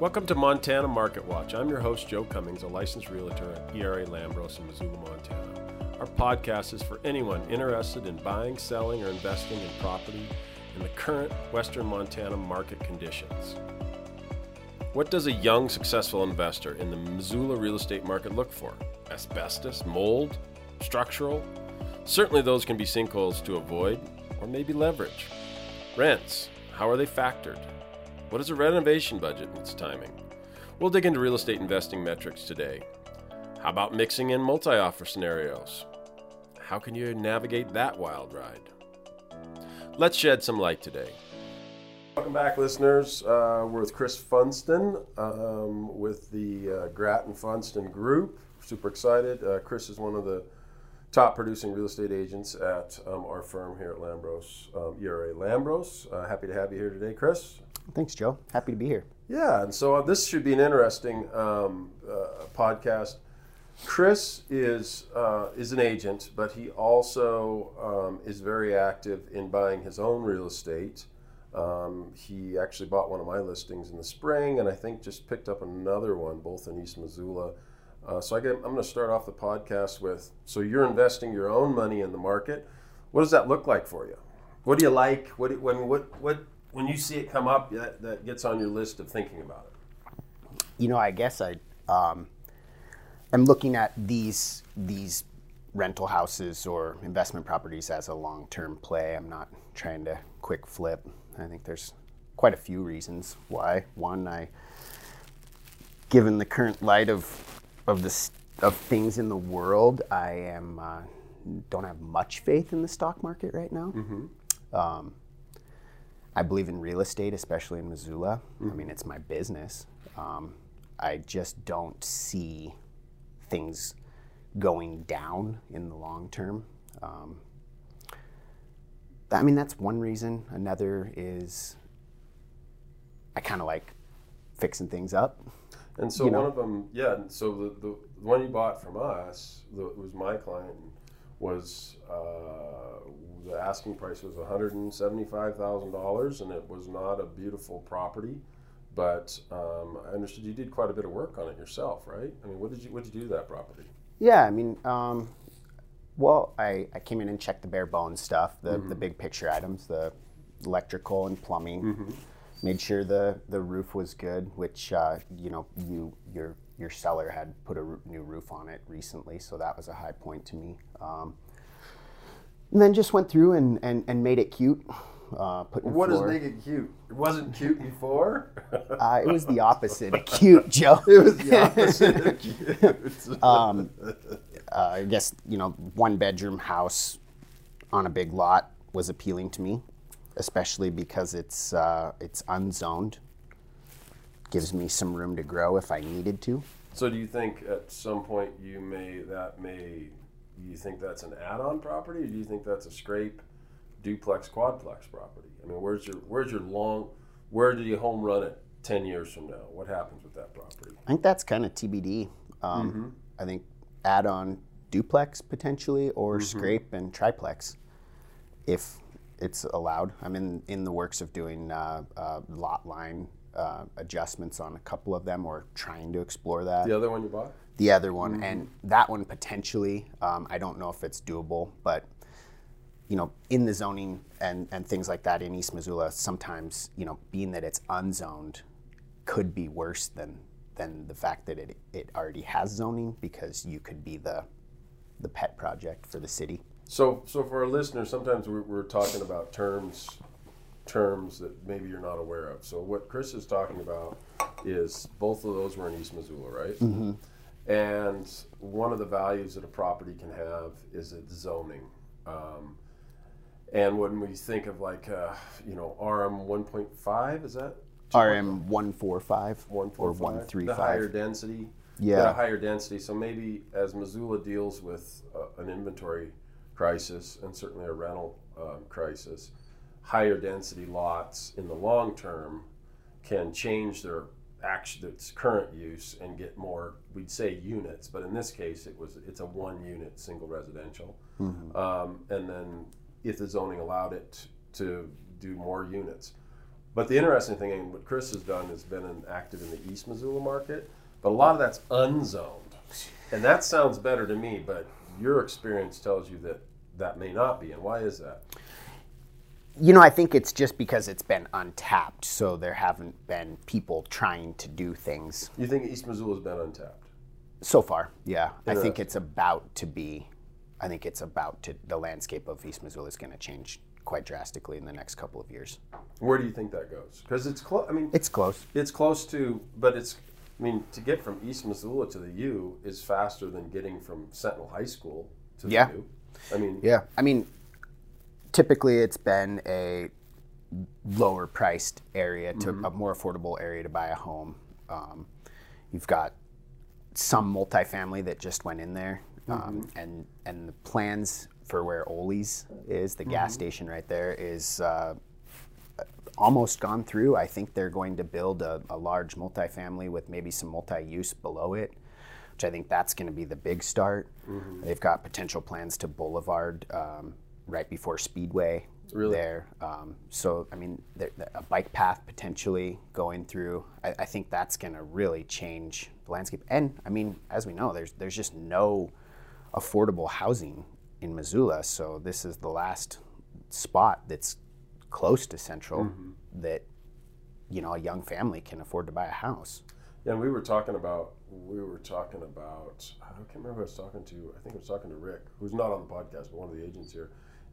Welcome to Montana Market Watch. I'm your host, Joe Cummings, a licensed realtor at ERA Lambros in Missoula, Montana. Our podcast is for anyone interested in buying, selling, or investing in property in the current Western Montana market conditions. What does a young, successful investor in the Missoula real estate market look for? Asbestos, mold, structural? Certainly, those can be sinkholes to avoid, or maybe leverage. Rents, how are they factored? What is a renovation budget and its timing? We'll dig into real estate investing metrics today. How about mixing in multi offer scenarios? How can you navigate that wild ride? Let's shed some light today. Welcome back, listeners. Uh, we're with Chris Funston um, with the uh, Grattan Funston Group. Super excited. Uh, Chris is one of the top producing real estate agents at um, our firm here at Lambros, um, ERA Lambros. Uh, happy to have you here today, Chris. Thanks, Joe. Happy to be here. Yeah, and so uh, this should be an interesting um, uh, podcast. Chris is uh, is an agent, but he also um, is very active in buying his own real estate. Um, he actually bought one of my listings in the spring, and I think just picked up another one, both in East Missoula. Uh, so I I'm going to start off the podcast with: so you're investing your own money in the market. What does that look like for you? What do you like? What when what what when you see it come up, that, that gets on your list of thinking about it? You know, I guess I um, am looking at these these rental houses or investment properties as a long term play. I'm not trying to quick flip. I think there's quite a few reasons why. One, I, given the current light of of the of things in the world, I am uh, don't have much faith in the stock market right now. Mm-hmm. Um, I believe in real estate, especially in Missoula. Mm-hmm. I mean, it's my business. Um, I just don't see things going down in the long term. Um, I mean, that's one reason. Another is I kind of like fixing things up. And so one know? of them, yeah. So the, the one you bought from us, the, it was my client, was uh, the asking price was one hundred and seventy five thousand dollars, and it was not a beautiful property. But um, I understood you did quite a bit of work on it yourself, right? I mean, what did you what did you do to that property? Yeah, I mean, um, well, I, I came in and checked the bare bones stuff, the, mm-hmm. the big picture items, the electrical and plumbing. Mm-hmm. Made sure the, the roof was good, which uh, you know you your your seller had put a new roof on it recently, so that was a high point to me. Um, and then just went through and, and, and made it cute. Uh, what does make it cute? It wasn't cute before. uh, it was the opposite of cute, Joe. it was the opposite of cute. um, uh, I guess you know, one bedroom house on a big lot was appealing to me, especially because it's uh, it's unzoned. Gives me some room to grow if I needed to. So, do you think at some point you may that may you think that's an add-on property, or do you think that's a scrape? duplex, quadplex property? I mean, where's your where's your long where do you home run it ten years from now? What happens with that property? I think that's kind of TBD. Um, mm-hmm. I think add on duplex potentially or mm-hmm. scrape and triplex if it's allowed. I'm in in the works of doing uh, uh, lot line uh, adjustments on a couple of them or trying to explore that. The other one you bought? The other one, mm-hmm. and that one potentially. Um, I don't know if it's doable, but you know, in the zoning and, and things like that in East Missoula, sometimes, you know, being that it's unzoned could be worse than than the fact that it, it already has zoning because you could be the the pet project for the city. So so for our listeners, sometimes we're, we're talking about terms terms that maybe you're not aware of. So what Chris is talking about is both of those were in East Missoula, right? Mm-hmm. And one of the values that a property can have is its zoning. Um, and when we think of like, uh, you know, RM 1.5, is that? RM 145 or 135. The higher density. Yeah. higher density. So maybe as Missoula deals with uh, an inventory crisis and certainly a rental um, crisis, higher density lots in the long term can change their action its current use and get more we'd say units but in this case it was it's a one unit single residential mm-hmm. um, and then if the zoning allowed it to do more units. But the interesting thing, and what Chris has done, has been an, active in the East Missoula market, but a lot of that's unzoned, and that sounds better to me. But your experience tells you that that may not be, and why is that? You know, I think it's just because it's been untapped, so there haven't been people trying to do things You think East Missoula has been untapped? so far. Yeah, I think it's about to be. I think it's about to. The landscape of East Missoula is going to change quite drastically in the next couple of years. Where do you think that goes? Because it's close. I mean, It's close. it's close to, but it's. I mean, to get from East Missoula to the U is faster than getting from Sentinel High School to the Yeah. U. I mean, Yeah, I mean, typically it's been a lower priced area to a more affordable area to buy a home. Um, you've got some multifamily that just went in there, um, and and the plans for where Ole's is, the gas station right there, is uh, almost gone through. I think they're going to build a, a large multifamily with maybe some multi-use below it, which I think that's going to be the big start. They've got potential plans to Boulevard um, right before Speedway Really? there. Um, so I mean, there, a bike path potentially going through. I, I think that's going to really change the landscape. And I mean, as we know, there's there's just no affordable housing in Missoula. So this is the last spot that's close to Central Mm-hmm. that you know a young family can afford to buy a house. Yeah, and we were talking about we were talking about I can't remember who I was talking to. I think I was talking to Rick, who's not on the podcast, but one of the agents here,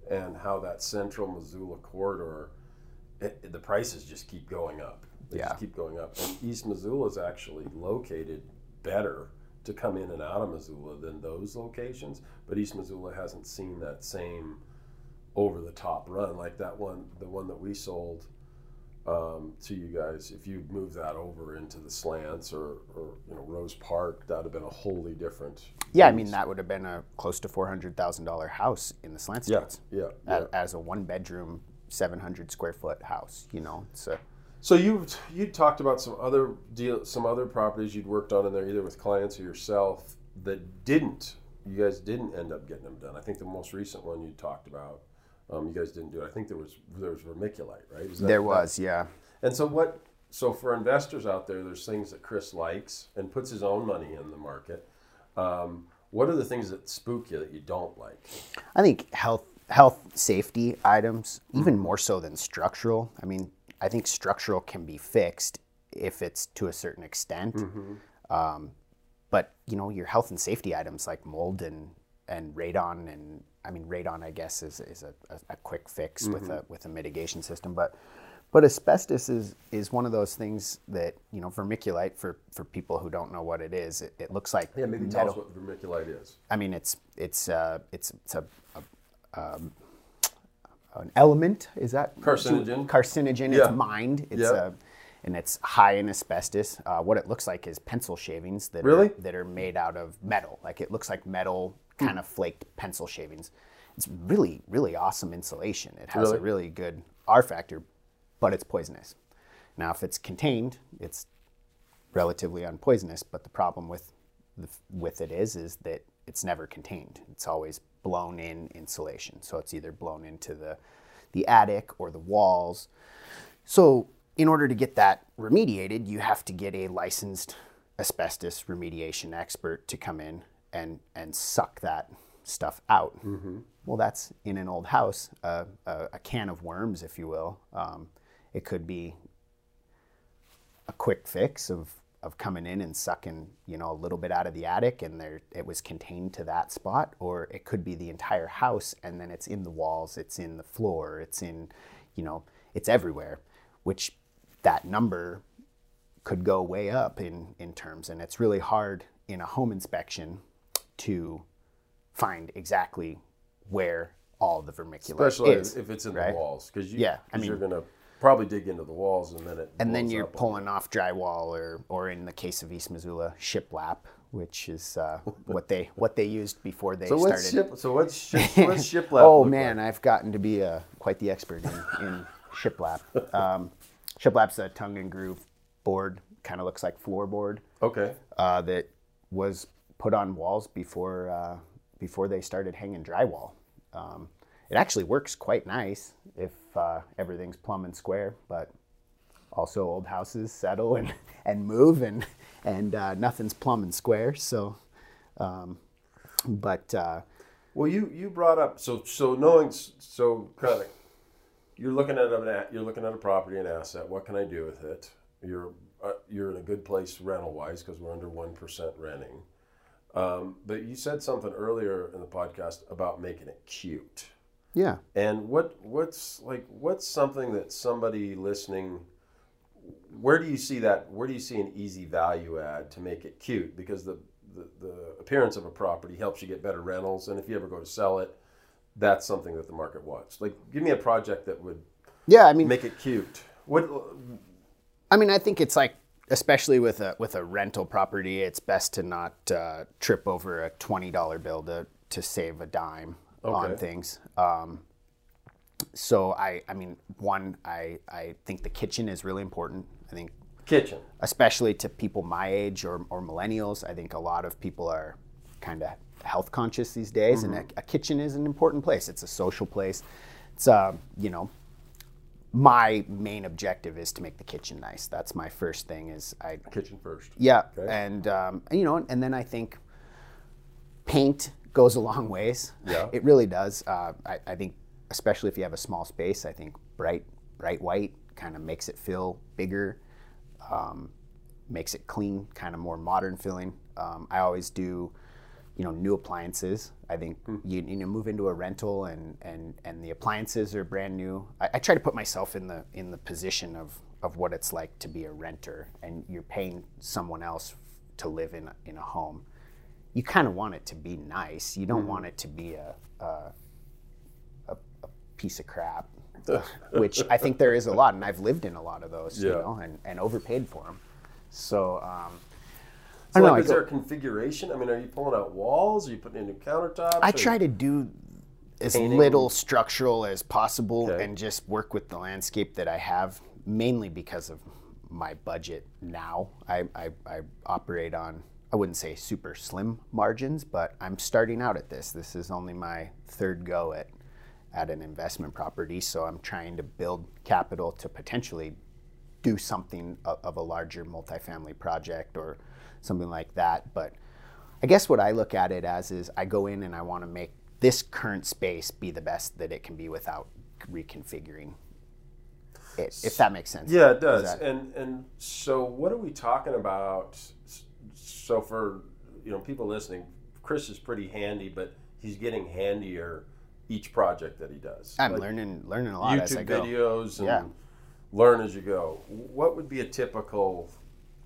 and how that central Missoula corridor, it, it- the prices just keep going up. They Yeah. just keep going up. And East Missoula is actually located better to come in and out of Missoula than those locations, but East Missoula hasn't seen that same over the top run like that one, the one that we sold um, to you guys, if you move that over into the slants or, or you know Rose Park, that would have been a wholly different. Yeah, I mean that would have been a close to four hundred thousand dollar house in the Slant Yeah, States yeah. as, yeah. as a one bedroom, seven hundred square foot house. You know, a, So you you talked about some other deal, some other properties you'd worked on in there, either with clients or yourself, that didn't. You guys didn't end up getting them done. I think the most recent one you talked about, um, you guys didn't do it. I think there was there was vermiculite, right? That- there that- was, yeah. And so what? So for investors out there, there's things that Chris likes and puts his own money in the market. Um, what are the things that spook you that you don't like? I think health health safety items, even more so than structural. I mean, I think structural can be fixed if it's to a certain extent. Um, but you know, your health and safety items like mold and and radon and I mean radon, I guess is, is a, a, a quick fix with a with a mitigation system. But but asbestos is is one of those things that you know vermiculite for for people who don't know what it is. It, it looks like Yeah, maybe tell us what vermiculite is. I mean, it's it's uh, it's it's a, a um, an element. Is that Carcinogen. Carcinogen. Yeah. It's mined. It's Yeah. uh, and it's high in asbestos. Uh, what it looks like is pencil shavings that Really? are, that are made out of metal. Like it looks like metal. Hmm. kind of flaked pencil shavings. It's really really awesome insulation. It has a Really? really good R factor, but it's poisonous. Now, if it's contained, it's relatively unpoisonous. But the problem with the, with it is is that it's never contained. It's always blown in insulation. So it's either blown into the the attic or the walls. So in order to get that remediated, you have to get a licensed asbestos remediation expert to come in and and suck that stuff out. Well, that's in an old house, uh, a, a can of worms, if you will. Um, it could be a quick fix of of coming in and sucking you know a little bit out of the attic and there it was contained to that spot or it could be the entire house and then it's in the walls it's in the floor it's in you know it's everywhere which that number could go way up in in terms and it's really hard in a home inspection to find exactly where all the vermiculite Especially is if it's in right? the walls, because you, Yeah, I 'cause you're gonna probably dig into the walls and then it and then you're pulling off drywall or or in the case of East Missoula shiplap which is uh, what they what they used before they. So started ship? So what's ship, what's shiplap? oh man like? I've gotten to be uh, quite the expert in, in shiplap um, shiplap's a tongue and groove board kind of looks like floorboard Okay. uh, that was put on walls before uh, before they started hanging drywall. Um, it actually works quite nice if uh, everything's plumb and square, but also old houses settle and, and move and and uh, nothing's plumb and square. So, um, but uh, Well, you you brought up so so knowing so kind of you're looking at an a- you're looking at a property an asset. What can I do with it? You're uh, you're in a good place rental wise because we're under one percent renting. Um, but you said something earlier in the podcast about making it cute. yeah, And what what's like what's something that somebody listening where do you see that where do you see an easy value add to make it cute because the, the the appearance of a property helps you get better rentals and if you ever go to sell it that's something that the market wants like give me a project that would yeah. I mean, make it cute what I mean, I think it's like, especially with a with a rental property, it's best to not uh, trip over a twenty dollar bill to to save a dime on things. Um, so I, I mean, one, I I think the kitchen is really important. I think kitchen especially to people my age or, or millennials. I think a lot of people are kind of health conscious these days, and a, a kitchen is an important place. It's a social place. It's uh, you know, my main objective is to make the kitchen nice. That's my first thing. Is I kitchen first yeah, Okay. and um, you know, and then I think paint goes a long ways. Yeah. it really does. Uh, I, I think, especially if you have a small space, I think bright bright white kind of makes it feel bigger, um, makes it clean, kind of more modern feeling. Um, I always do, you know, new appliances. I think you, you know move into a rental and and and the appliances are brand new. I, I try to put myself in the in the position of of what it's like to be a renter, and you're paying someone else to live in a, in a home. You kind of want it to be nice. You don't want it to be a a, a, a piece of crap, which I think there is a lot, and I've lived in a lot of those, you know, and, and overpaid for them. So um, so I don't know. like, I is go- there a configuration i mean are you pulling out walls are you putting in new countertops I try to do as Painting? little structural as possible Okay. and just work with the landscape that I have, mainly because of my budget now. I, I, I operate on, I wouldn't say super slim margins, but I'm starting out at this. This is only my third go at, at an investment property, so I'm trying to build capital to potentially do something of, of a larger multifamily project or something like that. But I guess what I look at it as is I go in and I want to make this current space be the best that it can be without reconfiguring it, if that makes sense. Yeah, it does. that- And and so what are we talking about? So for you know people listening, Chris is pretty handy, but he's getting handier each project that he does. I'm Like learning learning a lot as I YouTube go. videos and Yeah. learn as you go. What would be a typical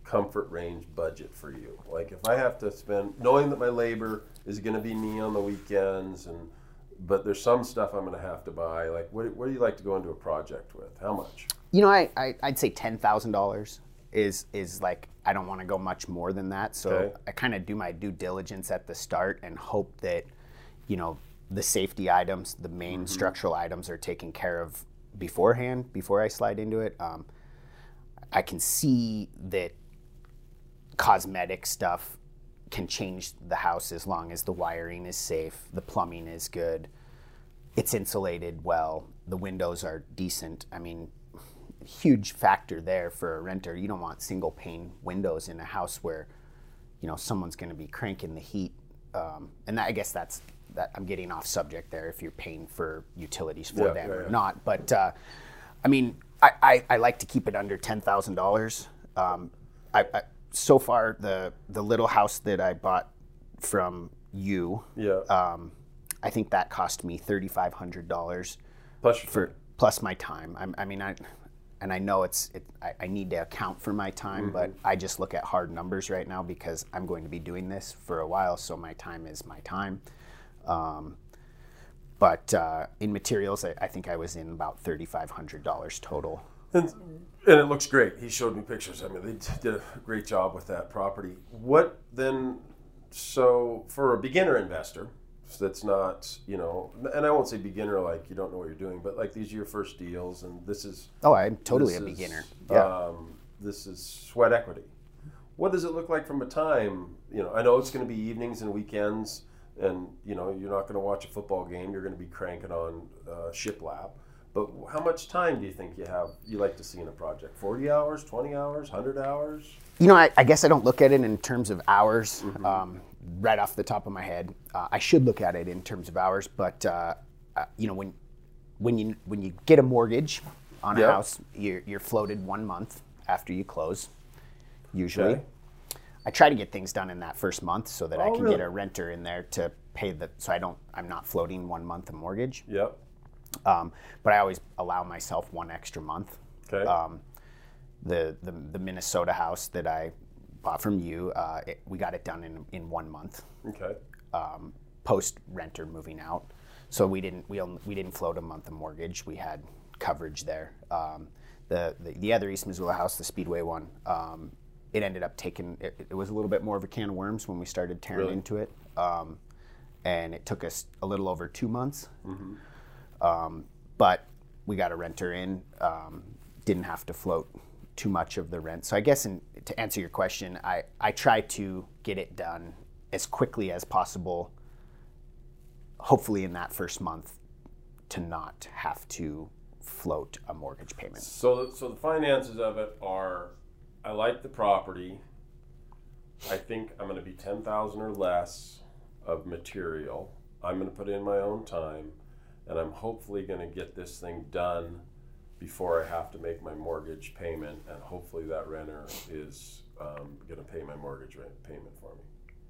comfort range budget for you? Like if I have to spend knowing that my labor is going to be me on the weekends and but there's some stuff I'm going to have to buy. Like what, what do you like to go into a project with? How much? You know, I, I I'd say ten thousand dollars is is like I don't want to go much more than that. So Okay. I kind of do my due diligence at the start and hope that, you know, the safety items, the main structural items are taken care of beforehand before I slide into it. Um, I can see that cosmetic stuff can change the house as long as the wiring is safe, the plumbing is good, it's insulated well, the windows are decent. I mean, huge factor there for a renter. You don't want single pane windows in a house where, you know, someone's going to be cranking the heat. Um, and that, I guess that's that. I'm getting off subject there. If you're paying for utilities for Yeah, them yeah, or yeah. not, but uh, I mean, I, I, I like to keep it under ten thousand dollars. Um, I, I so far the the little house that I bought from you, Yeah. um, I think that cost me thirty five hundred dollars Plus for plus my time. I'm, I mean, I and I know it's it, I, I need to account for my time, but I just look at hard numbers right now because I'm going to be doing this for a while, so my time is my time. Um, but uh, in materials, I, I think I was in about thirty five hundred dollars total. And, and it looks great. He showed me pictures. I mean, they did a great job with that property. What then? So for a beginner investor, that's not you know, and I won't say beginner like you don't know what you're doing, but like these are your first deals, and this is Oh, I'm totally a is, beginner. Yeah. Um, this is sweat equity. What does it look like from a time? You know, I know it's going to be evenings and weekends, and you know you're not going to watch a football game. You're going to be cranking on uh, shiplap. But how much time do you think you have? You like to see in a project? Forty hours, twenty hours, hundred hours? You know, I, I guess I don't look at it in terms of hours um, right off the top of my head. Uh, I should look at it in terms of hours, but uh, uh, you know, when when you when you get a mortgage on a house, you're, you're floated one month after you close, usually. Okay. I try to get things done in that first month so that I Oh, can really? get a renter in there to pay the so I don't I'm not floating one month of mortgage. Yep. Um, but I always allow myself one extra month. Okay. Um, the, the the Minnesota house that I bought from you, uh, it, we got it done in in one month okay. um, post renter moving out. So we didn't we only, we didn't float a month of mortgage. We had coverage there. Um, the, the the other East Missoula house, the Speedway one, um, it ended up taking it, it was a little bit more of a can of worms when we started tearing Really? into it, um, and it took us a little over two months. Mm-hmm. Um, but we got a renter in, um, didn't have to float too much of the rent. So I guess in, to answer your question, I, I try to get it done as quickly as possible, hopefully in that first month, to not have to float a mortgage payment. So, so the finances of it are, I like the property. I think I'm going to be ten thousand or less of material. I'm going to put in my own time, and I'm hopefully going to get this thing done before I have to make my mortgage payment, and hopefully that renter is um, going to pay my mortgage rent payment for me.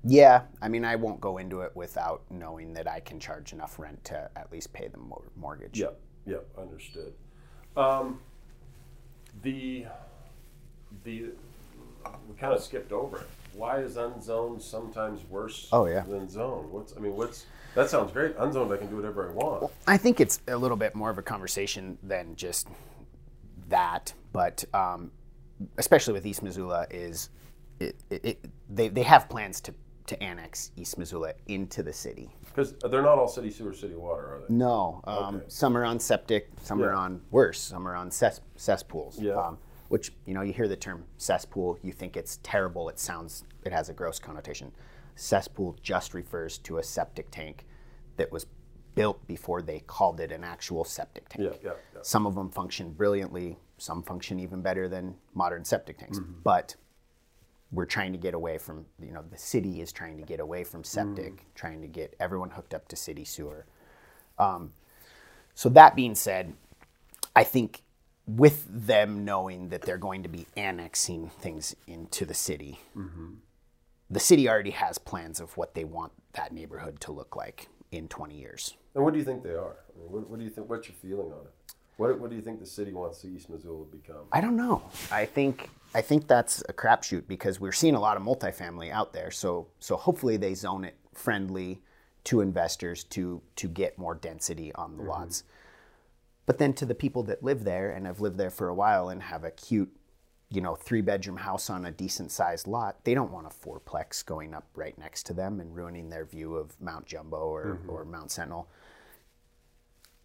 Yeah, I mean, I won't go into it without knowing that I can charge enough rent to at least pay the mortgage. Yep, yep, understood. Um, the the we kind of skipped over it. Why is unzoned sometimes worse Oh, yeah. than zone? What's I mean, what's that sounds great. Unzoned, I can do whatever I want. I think it's a little bit more of a conversation than just that, but um, especially with East Missoula, is it, it, it, they they have plans to to annex East Missoula into the city. Because they're not all city sewer, city water, are they? No, um, Okay. some are on septic, some are on worse, some are on cess- cesspools. Yeah. Um, which you know, you hear the term cesspool, you think it's terrible. It sounds, it has a gross connotation. Cesspool just refers to a septic tank that was built before they called it an actual septic tank. Yeah, yeah, yeah. Some of them function brilliantly. Some function even better than modern septic tanks. Mm-hmm. But we're trying to get away from, you know, the city is trying to get away from septic, Mm. trying to get everyone hooked up to city sewer. Um, so that being said, I think with them knowing that they're going to be annexing things into the city, the city already has plans of what they want that neighborhood to look like in 20 years. And what do you think they are? I mean, what, what do you think? What's your feeling on it? What, what do you think the city wants East Missoula to become? I don't know. I think I think that's a crapshoot because we're seeing a lot of multifamily out there. So so hopefully they zone it friendly to investors to to get more density on the mm-hmm. lots. But then to the people that live there and have lived there for a while and have a cute, you know, three bedroom house on a decent sized lot, they don't want a fourplex going up right next to them and ruining their view of Mount Jumbo or, or Mount Sentinel.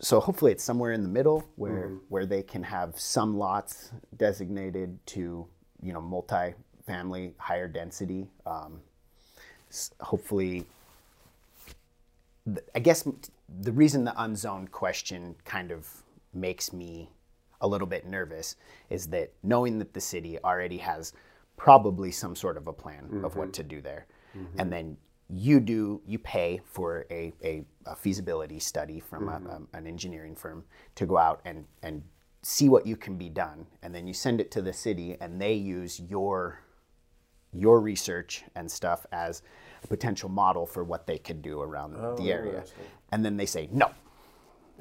So hopefully it's somewhere in the middle where where they can have some lots designated to you know multi-family higher density um, hopefully i guess the reason the unzoned question kind of makes me a little bit nervous is that knowing that the city already has probably some sort of a plan of what mm-hmm. to do there. Mm-hmm. And then you do you pay for a, a, a feasibility study from a, mm-hmm. um, an engineering firm to go out and, and see what you can be done. And then you send it to the city and they use your your research and stuff as a potential model for what they could do around oh, the area. and then they say no.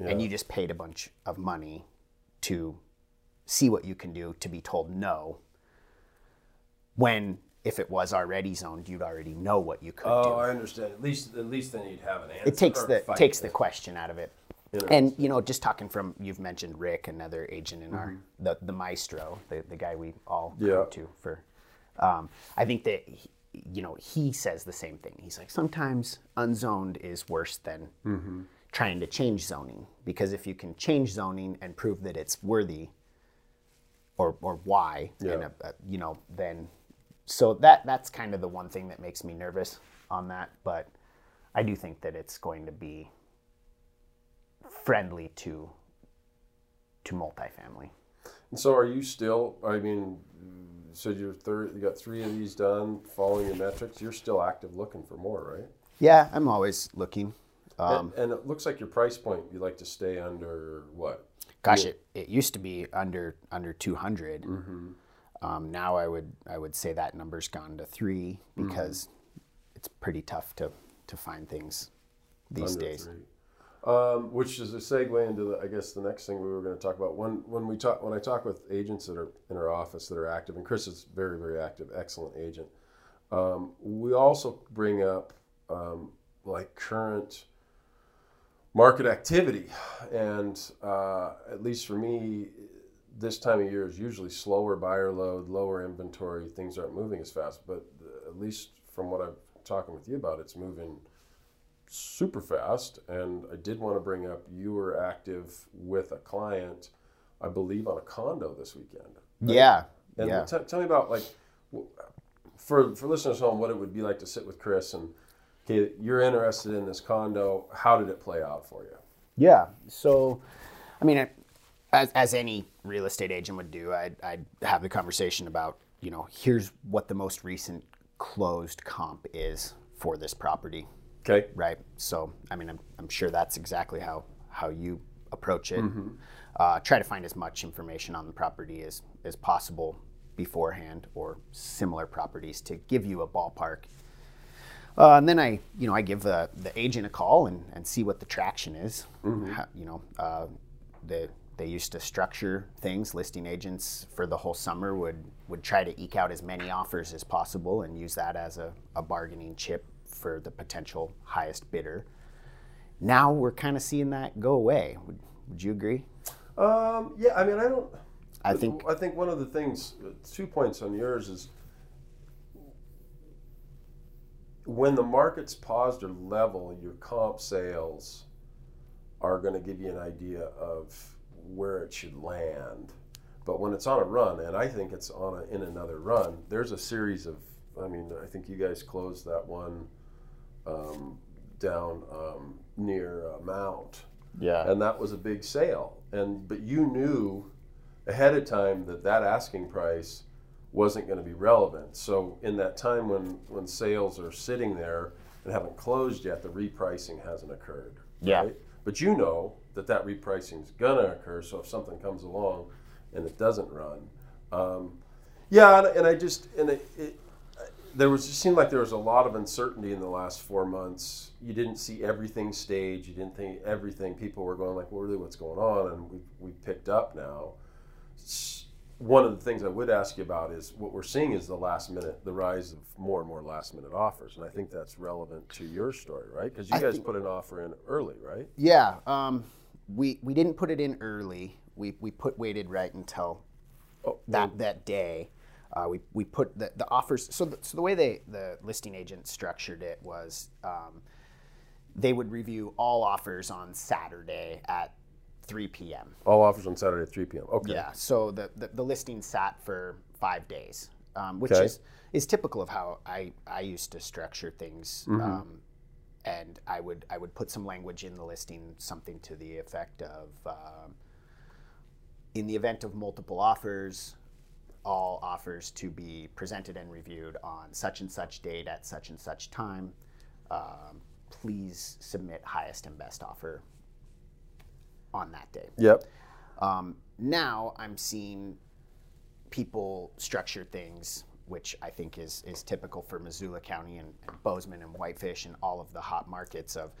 And you just paid a bunch of money to see what you can do to be told no when if it was already zoned you'd already know what you could do Oh, I understand. At least, at least then you'd have an answer. it takes the takes the question out of it and you know just talking from you've mentioned rick another agent in our the, the maestro the, the guy we all Mm-hmm. Yeah. to for um, i think that he, you know he says the same thing he's like sometimes unzoned is worse than Mm-hmm. Trying to change zoning because if you can change zoning and prove that it's worthy or or why Yeah. and, uh, uh, you know then so that that's kind of the one thing that makes me nervous on that but i do think that it's going to be friendly to to multifamily. And so, are you still? I mean, said you're third. You got three of these done, following your metrics. You're still active, looking for more, right? Yeah, I'm always looking. Um, and, and, it looks like your price point. You like to stay under what? Gosh, it, it used to be under under 200. Mm-hmm. Um, now I would I would say that number's gone to three because mm-hmm. it's pretty tough to to find things these under days. Um, which is a segue into the, I guess the next thing we were going to talk about. When when we talk when I talk with agents that are in our office that are active, and Chris is very very active, excellent agent. Um, we also bring up um, like current market activity. And uh, at least for me, this time of year is usually slower buyer load, lower inventory. Things aren't moving as fast. But at least from what I'm talking with you about, it's moving super fast. And I did want to bring up you were active with a client, I believe, on a condo this weekend. Right? Yeah. And yeah. T- tell me about like for for listeners home, what it would be like to sit with Chris and okay, you're interested in this condo. How did it play out for you? Yeah. So, I mean, as, as any real estate agent would do, I'd, I'd have the conversation about, you know, here's what the most recent closed comp is for this property. Okay. Right. So, I mean, I'm, I'm sure that's exactly how, how you approach it. Mm-hmm. Uh, try to find as much information on the property as, as possible beforehand or similar properties to give you a ballpark uh, and then I, you know, I give the, the agent a call and, and see what the traction is. Mm-hmm. How, you know, uh, the, they used to structure things. Listing agents for the whole summer would would try to eke out as many offers as possible and use that as a, a bargaining chip for the potential highest bidder. Now we're kind of seeing that go away. Would, would you agree? Um, yeah, I mean, I don't. I think I think one of the things, two points on yours is when the market's paused or level, your comp sales are going to give you an idea of where it should land. But when it's on a run, and I think it's on a, in another run, there's a series of. I mean, I think you guys closed that one um, down um, near uh, Mount. Yeah. And that was a big sale, and but you knew ahead of time that that asking price wasn't going to be relevant. So in that time when when sales are sitting there and haven't closed yet, the repricing hasn't occurred. Yeah. Right? But you know that that repricing is going to occur. So if something comes along and it doesn't run, um, yeah, and, and, I just and it, it there was it seemed like there was a lot of uncertainty in the last four months. You didn't see everything staged. You didn't think everything. People were going like, well, really, what's going on? And we we picked up now one of the things I would ask you about is what we're seeing is the last minute, the rise of more and more last minute offers, and I think that's relevant to your story, right? Because you I guys put an offer in early, right? Yeah, um, we we didn't put it in early. We we put waited right until oh, that well, that day. Uh, we we put the, the offers. So the, so the way they the listing agent structured it was. Um, they would review all offers on Saturday at 3 p.m. All offers on Saturday at 3 p.m. Okay. Yeah. So the, the, the listing sat for five days, um, which okay. is, is typical of how I, I used to structure things. Mm-hmm. Um, and I would I would put some language in the listing, something to the effect of, um, in the event of multiple offers, all offers to be presented and reviewed on such and such date at such and such time. Um, please submit highest and best offer on that day. Yep. Um, now I'm seeing people structure things, which I think is is typical for Missoula County and, and Bozeman and Whitefish and all of the hot markets of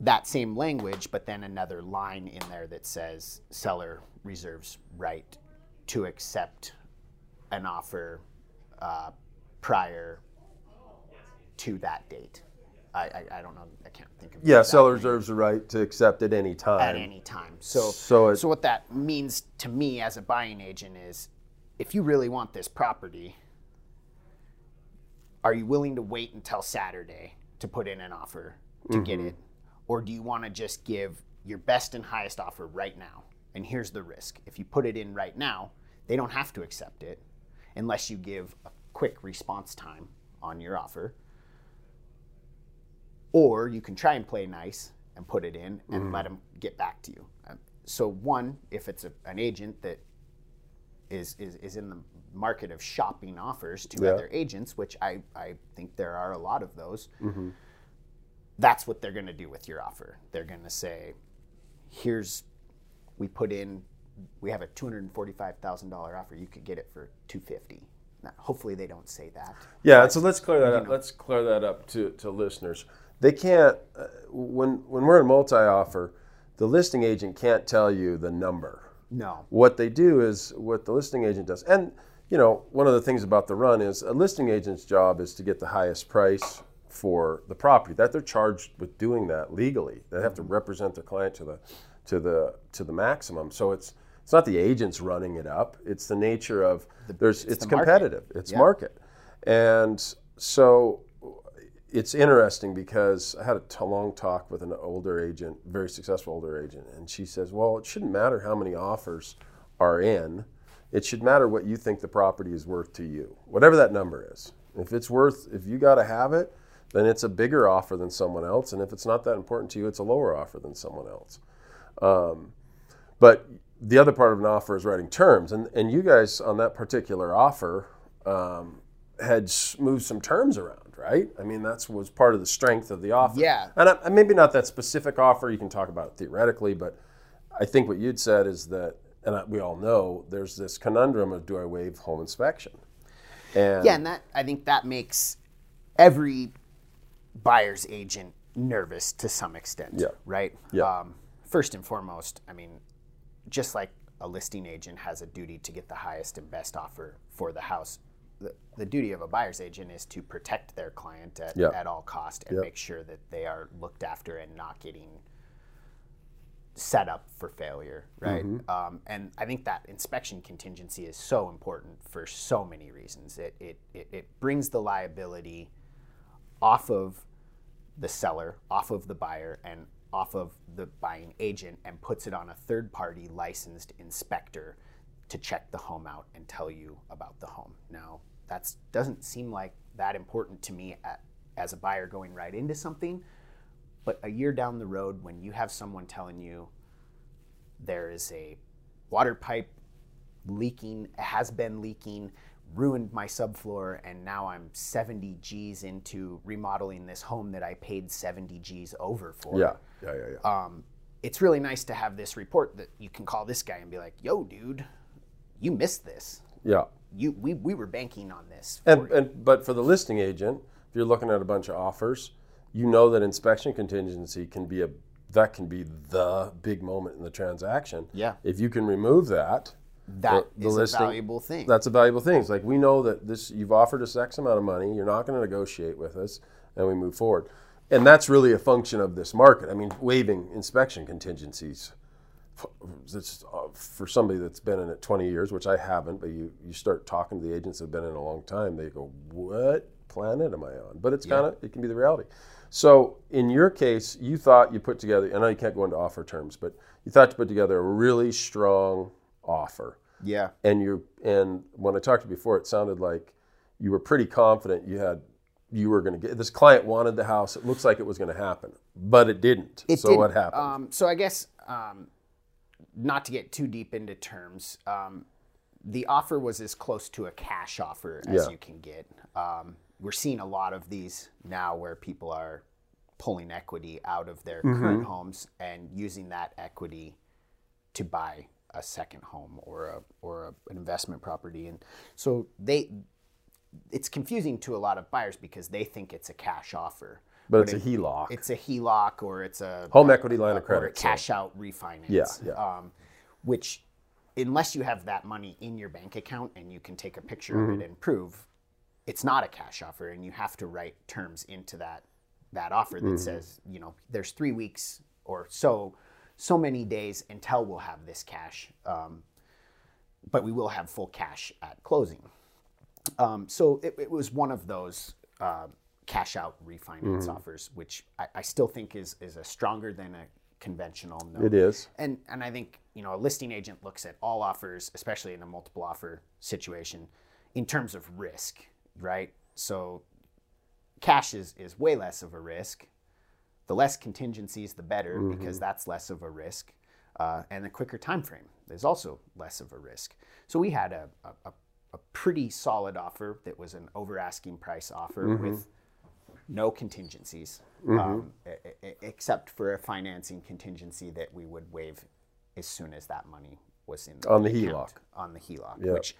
that same language, but then another line in there that says seller reserves right to accept an offer uh, prior to that date. I, I, I, don't know. I can't think of. Yeah, seller reserves the right to accept at any time. At any time. So so, it, so what that means to me as a buying agent is, if you really want this property, are you willing to wait until Saturday to put in an offer to mm-hmm. get it, or do you want to just give your best and highest offer right now? And here's the risk: if you put it in right now, they don't have to accept it, unless you give a quick response time on your offer or you can try and play nice and put it in and mm. let them get back to you. Um, so one, if it's a, an agent that is, is is in the market of shopping offers to Yeah. other agents, which I I think there are a lot of those. Mm-hmm. That's what they're going to do with your offer. They're going to say, "Here's, we put in, we have a two hundred forty-five thousand dollar offer. You could get it for two fifty. Now, hopefully, they don't say that. Yeah, and so let's clear that up. Let's clear that up to, to listeners. They can't uh, when when we're in multi offer, the listing agent can't tell you the number. No. What they do is what the listing agent does. And you know, one of the things about the run is a listing agent's job is to get the highest price for the property. That they're charged with doing that legally. They have to represent their client to the to the to the maximum. So it's it's not the agents running it up. It's the nature of there's it's, the market. competitive. It's Yeah. market. And so it's interesting because I had a t- long talk with an older agent, very successful older agent, and she says, "Well, it shouldn't matter how many offers are in. It should matter what you think the property is worth to you, whatever that number is. If it's worth, if you got to have it, then it's a bigger offer than someone else, and if it's not that important to you, it's a lower offer than someone else. Um, but the other part of an offer is writing terms, and and you guys on that particular offer um, had moved some terms around, right? I mean, that's was part of the strength of the offer. Yeah. and I, maybe not that specific offer. You can talk about it theoretically, but I think what you'd said is that, and I, we all know there's this conundrum of do I waive home inspection? And Yeah, and that I think that makes every buyer's agent nervous to some extent. Yeah. Right. Yeah. Um, first and foremost, I mean, just like a listing agent has a duty to get the highest and best offer for the house, the, the duty of a buyer's agent is to protect their client at, Yeah. at all cost and Yeah. make sure that they are looked after and not getting set up for failure, right? Um, and I think that inspection contingency is so important for so many reasons. It, it, it, it brings the liability off of the seller, off of the buyer, and off of the buying agent and puts it on a third party licensed inspector to check the home out and tell you about the home. Now, that doesn't seem like that important to me at, as a buyer going right into something, but a year down the road, when you have someone telling you there is a water pipe leaking, has been leaking, ruined my subfloor, and now I'm 70 G's into remodeling this home that I paid 70 G's over for. yeah, yeah, yeah, yeah. Um, it's really nice to have this report that you can call this guy and be like, "Yo, dude, you missed this. yeah. You we, we were banking on this." And, and but for the listing agent, if you're looking at a bunch of offers, you know that inspection contingency can be a that can be the big moment in the transaction. Yeah. If you can remove that, That the is listing- a valuable thing. that's a valuable thing. It's like we know that this you've offered us X amount of money, you're not going to negotiate with us, and we move forward. And that's really a function of this market. I mean, waiving inspection contingencies. Uh, for somebody that's been in it 20 years, which I haven't, but you, you start talking to the agents that have been in a long time, they go, "What planet am I on?" But it's kind of it can be the reality. So in your case, you thought you put together. I know you can't go into offer terms, but you thought to put together a really strong offer yeah. and you and when I talked to you before, it sounded like you were pretty confident you had you were going to get this client wanted the house. It looks like it was going to happen, but it didn't. It so didn't. what happened? Um, so I guess um, not to get too deep into terms, um, the offer was as close to a cash offer as Yeah. you can get. Um, we're seeing a lot of these now where people are pulling equity out of their Mm-hmm. current homes and using that equity to buy a second home or a or a, an investment property and so they it's confusing to a lot of buyers because they think it's a cash offer but it's a HELOC. it's a HELOC or it's a Home equity line of or credit, so- cash out refinance. Yeah, yeah. Um, which, unless you have that money in your bank account and you can take a picture Mm-hmm. of it and prove, it's not a cash offer, and you have to write terms into that that offer that Mm-hmm. says, you know, there's three weeks or so, so many days until we'll have this cash, um, but we will have full cash at closing. Um, so it, it was one of those uh, cash out refinance Mm-hmm. offers, which I, I still think is is a stronger than a conventional note. it is. And and I think you know a listing agent looks at all offers, especially in a multiple offer situation, in terms of risk, right? So cash is is way less of a risk. The less contingencies, the better, because that's less of a risk. uh, and the quicker time frame is also less of a risk. So we had a, a, a pretty solid offer that was an over asking price offer with no contingencies, um, e- e- except for a financing contingency that we would waive as soon as that money was in the On the account, HELOC. On the HELOC, Yeah. which,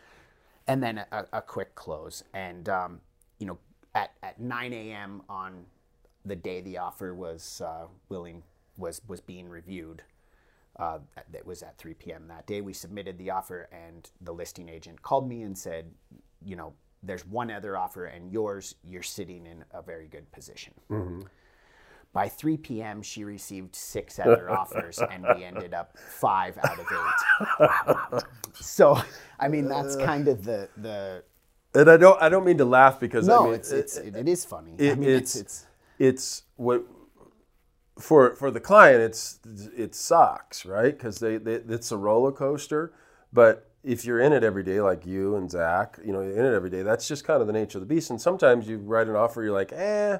and then a, a quick close. And um, you know, at, at 9 a.m. on the day the offer was uh, willing was was being reviewed. Uh, that was at 3 p.m. that day. We submitted the offer, and the listing agent called me and said, you know, there's one other offer, and yours, you're sitting in a very good position. Mm-hmm. By 3 p.m., she received six other offers, and we ended up five out of eight. so, I mean, that's uh. kind of the the. And I don't I don't mean to laugh because No, I mean it's, it's it, it is funny. it- I mean, it's it's it's what for for the client it's it sucks right because they, they it's a roller coaster but if you're in it every day like you and zach you know you're in it every day that's just kind of the nature of the beast and sometimes you write an offer you're like eh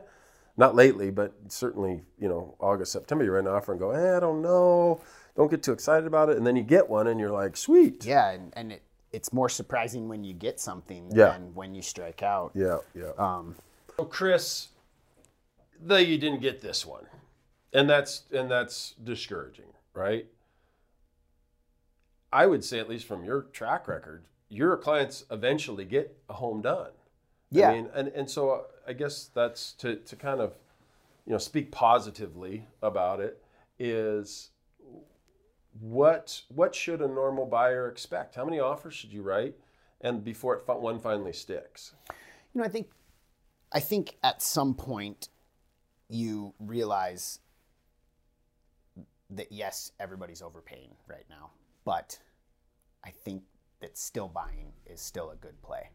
not lately but certainly you know august september you write an offer and go eh i don't know don't get too excited about it and then you get one and you're like sweet yeah, and, and it, it's more surprising when you get something Yeah. than when you strike out. yeah yeah Um, So Chris, though you didn't get this one, and that's and that's discouraging, right? I would say, at least from your track record, your clients eventually get a home done. Yeah. I mean, and and so uh, I guess that's to to kind of, you know, speak positively about it is. What what should a normal buyer expect? How many offers should you write, and before it one finally sticks? you know, I think, I think at some point, you realize that yes, everybody's overpaying right now, but I think that still buying is still a good play.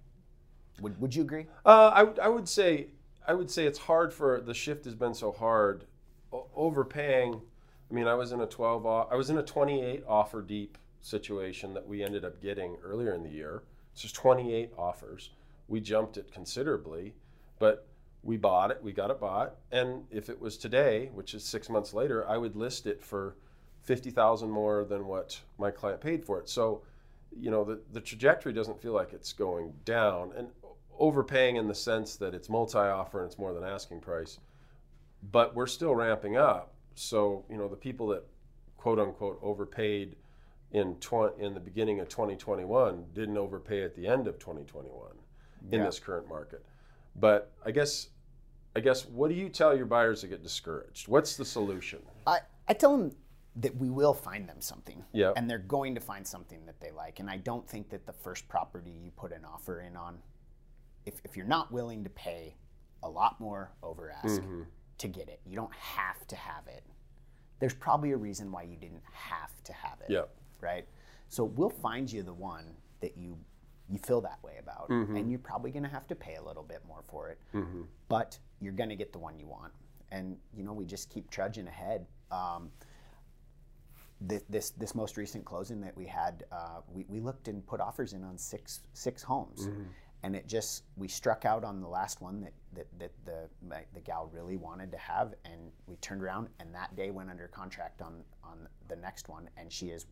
Would Would you agree? Uh, I, would- I would say I would say it's hard for the shift has been so hard. O- overpaying. I mean, I was in a 12 I was in a 28 offer deep situation that we ended up getting earlier in the year. It's just 28 offers. We jumped it considerably, but we bought it. We got it bought, and if it was today, which is six months later, I would list it for fifty thousand more than what my client paid for it. So, you know, the the trajectory doesn't feel like it's going down, and overpaying in the sense that it's multi-offer and it's more than asking price, but we're still ramping up. So, you know, the people that quote unquote overpaid in tw- in the beginning of 2021 didn't overpay at the end of 2021 in Yeah. this current market. But I guess I guess what do you tell your buyers that get discouraged? What's the solution? I, I tell them that we will find them something. Yeah. And they're going to find something that they like. And I don't think that the first property you put an offer in on, if, if you're not willing to pay a lot more over ask Mm-hmm. to get it, you don't have to have it. There's probably a reason why you didn't have to have it. Yeah. Right? So we'll find you the one that you you feel that way about. Mm-hmm. And you're probably gonna have to pay a little bit more for it. But you're gonna get the one you want. And you know, we just keep trudging ahead. Um, this, this this most recent closing that we had, uh, we, we looked and put offers in on six six homes, and it just we struck out on the last one that that, that the my, the gal really wanted to have, and we turned around and that day went under contract on on the next one, and she is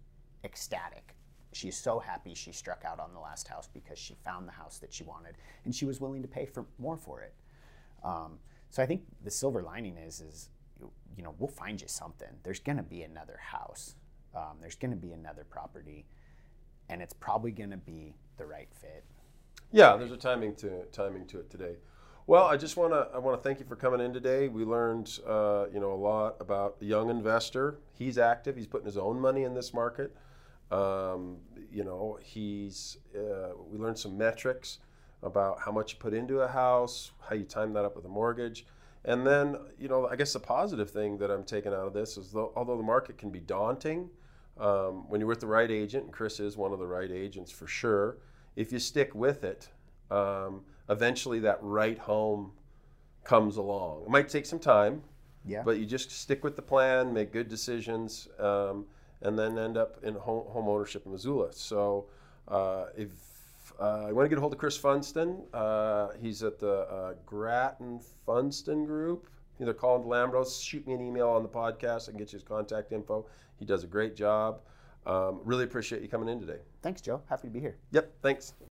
ecstatic. She's so happy she struck out on the last house because she found the house that she wanted, and she was willing to pay for more for it. Um, so I think the silver lining is is you- know we'll find you something. There's going to be another house. Um, there's going to be another property, and it's probably going to be the right fit. Yeah, there's a timing to timing to it today. Well, I just want to I want to thank you for coming in today. We learned uh, you know a lot about the young investor. He's active. He's putting his own money in this market. Um, you know, he's uh, we learned some metrics about how much you put into a house, how you time that up with a mortgage, and then you know I guess the positive thing that I'm taking out of this is though, although the market can be daunting, um, when you're with the right agent, and Chris is one of the right agents for sure. If you stick with it, um, eventually that right home comes along. It might take some time, Yeah. but you just stick with the plan, make good decisions, um, and then end up in home, home ownership in Missoula. So uh, if uh, you want to get a hold of Chris Funston, uh, he's at the uh, Grattan Funston Group. either call him Lambros, shoot me an email on the podcast. I can get you his contact info. He does a great job. Um, really appreciate you coming in today. Thanks, Joe. Happy to be here. Yep, thanks.